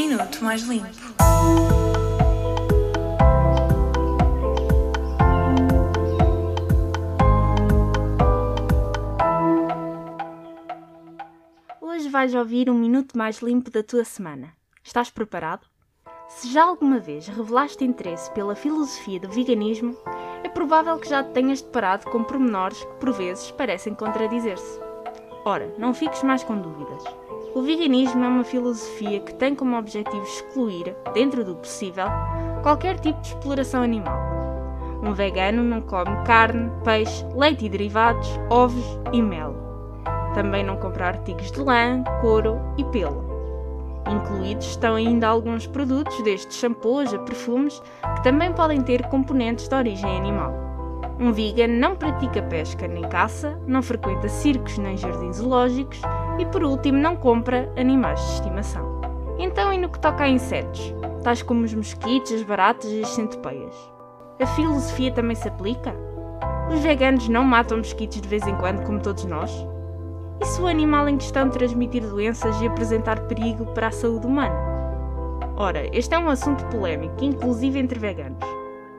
Minuto Mais Limpo. Hoje vais ouvir um minuto mais limpo da tua semana. Estás preparado? Se já alguma vez revelaste interesse pela filosofia do veganismo, é provável que já te tenhas deparado com pormenores que por vezes parecem contradizer-se. Ora, não fiques mais com dúvidas. O veganismo é uma filosofia que tem como objetivo excluir, dentro do possível, qualquer tipo de exploração animal. Um vegano não come carne, peixe, leite e derivados, ovos e mel. Também não compra artigos de lã, couro e pelo. Incluídos estão ainda alguns produtos, desde shampoos a perfumes, que também podem ter componentes de origem animal. Um vegan não pratica pesca nem caça, não frequenta circos nem jardins zoológicos e, por último, não compra animais de estimação. Então, e no que toca a insetos, tais como os mosquitos, as baratas e as centopeias? A filosofia também se aplica? Os veganos não matam mosquitos de vez em quando, como todos nós? E se o animal em questão transmitir doenças e apresentar perigo para a saúde humana? Ora, este é um assunto polémico, inclusive entre veganos.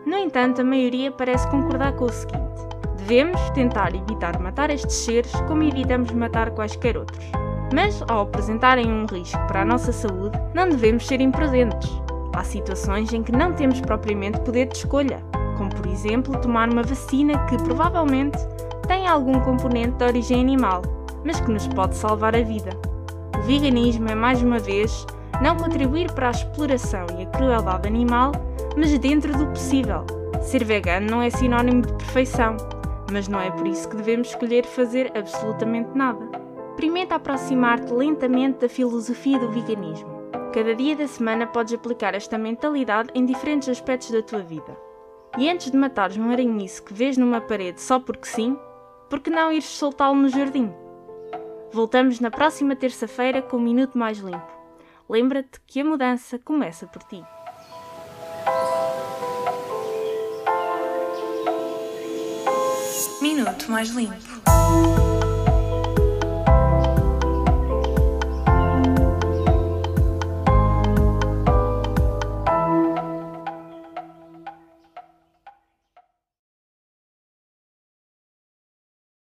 No entanto, a maioria parece concordar com o seguinte: devemos tentar evitar matar estes seres como evitamos matar quaisquer outros. Mas, ao apresentarem um risco para a nossa saúde, não devemos ser imprudentes. Há situações em que não temos propriamente poder de escolha, como por exemplo tomar uma vacina que provavelmente tem algum componente de origem animal, mas que nos pode salvar a vida. O veganismo é, mais uma vez, não contribuir para a exploração e a crueldade animal, mas dentro do possível. Ser vegano não é sinónimo de perfeição, mas não é por isso que devemos escolher fazer absolutamente nada. Experimenta aproximar-te lentamente da filosofia do veganismo. Cada dia da semana podes aplicar esta mentalidade em diferentes aspectos da tua vida. E antes de matares um aranhiço que vês numa parede só porque sim, por que não ires soltá-lo no jardim? Voltamos na próxima terça-feira com um minuto mais limpo. Lembra-te que a mudança começa por ti. minuto mais limpo.